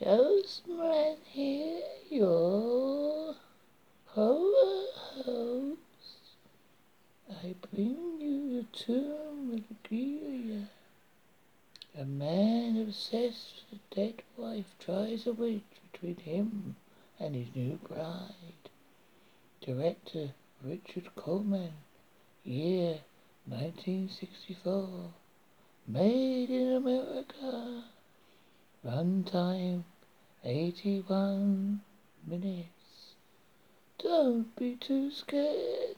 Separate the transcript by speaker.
Speaker 1: Ghostman here, your horror host. I bring you the tomb of Greer. A man obsessed with a dead wife tries a wedge between him and his new bride. Director Richard Coleman, year 1964. Made in America. Runtime 81 minutes. Don't be too scared.